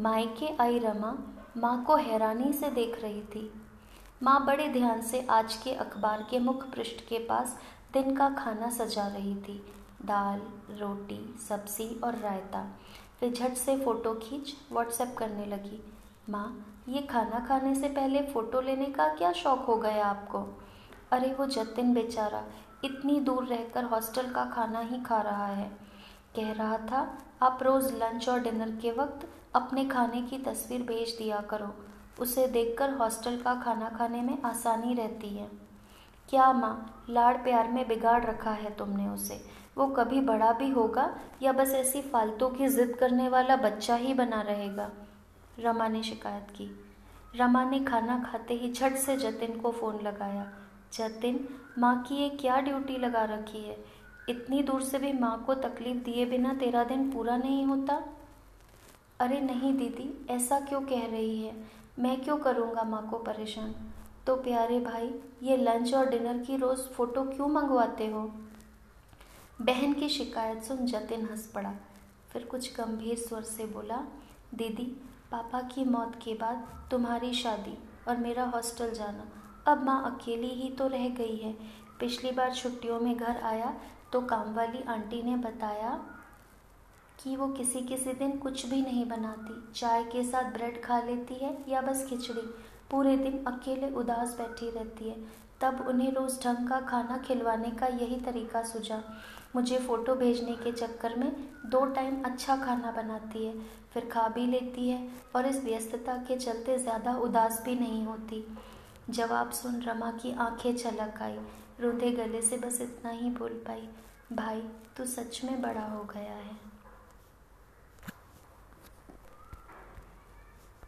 मायके आई रमा माँ को हैरानी से देख रही थी। माँ बड़े ध्यान से आज के अखबार के मुख पृष्ठ के पास दिन का खाना सजा रही थी। दाल, रोटी, सब्ज़ी और रायता। फिर झट से फ़ोटो खींच, व्हाट्सएप करने लगी। माँ, ये खाना खाने से पहले फ़ोटो लेने का क्या शौक़ हो गया आपको? अरे वो जतिन बेचारा, इतनी दूर रहकर हॉस्टल का खाना ही खा रहा है। कह रहा था, आप रोज़ लंच और डिनर के वक्त अपने खाने की तस्वीर भेज दिया करो। उसे देखकर हॉस्टल का खाना खाने में आसानी रहती है। क्या माँ, लाड़ प्यार में बिगाड़ रखा है तुमने उसे? वो कभी बड़ा भी होगा या बस ऐसी फालतू की जिद करने वाला बच्चा ही बना रहेगा? रमा ने शिकायत की। रमा ने खाना खाते ही झट से जतिन को फ़ोन लगाया। जतिन, माँ की ये क्या ड्यूटी लगा रखी है? इतनी दूर से भी माँ को तकलीफ़ दिए बिना तेरा दिन पूरा नहीं होता? अरे नहीं दीदी, ऐसा क्यों कह रही है? मैं क्यों करूँगा माँ को परेशान? तो प्यारे भाई, ये लंच और डिनर की रोज़ फ़ोटो क्यों मंगवाते हो? बहन की शिकायत सुन जतिन हंस पड़ा। फिर कुछ गंभीर स्वर से बोला, दीदी, पापा की मौत के बाद तुम्हारी शादी और मेरा हॉस्टल जाना। अब माँ अकेली ही तो रह गई है। पिछली बार छुट्टियों में घर आया तो काम वाली आंटी ने बताया कि वो किसी किसी दिन कुछ भी नहीं बनाती। चाय के साथ ब्रेड खा लेती है या बस खिचड़ी। पूरे दिन अकेले उदास बैठी रहती है। तब उन्हें रोज़ ढंग का खाना खिलवाने का यही तरीका सूझा। मुझे फ़ोटो भेजने के चक्कर में दो टाइम अच्छा खाना बनाती है, फिर खा भी लेती है और इस व्यस्तता के चलते ज़्यादा उदास भी नहीं होती। जवाब सुन रमा की आँखें छलक आई। रूधे गले से बस इतना ही बोल पाई, भाई, तू सच में बड़ा हो गया है।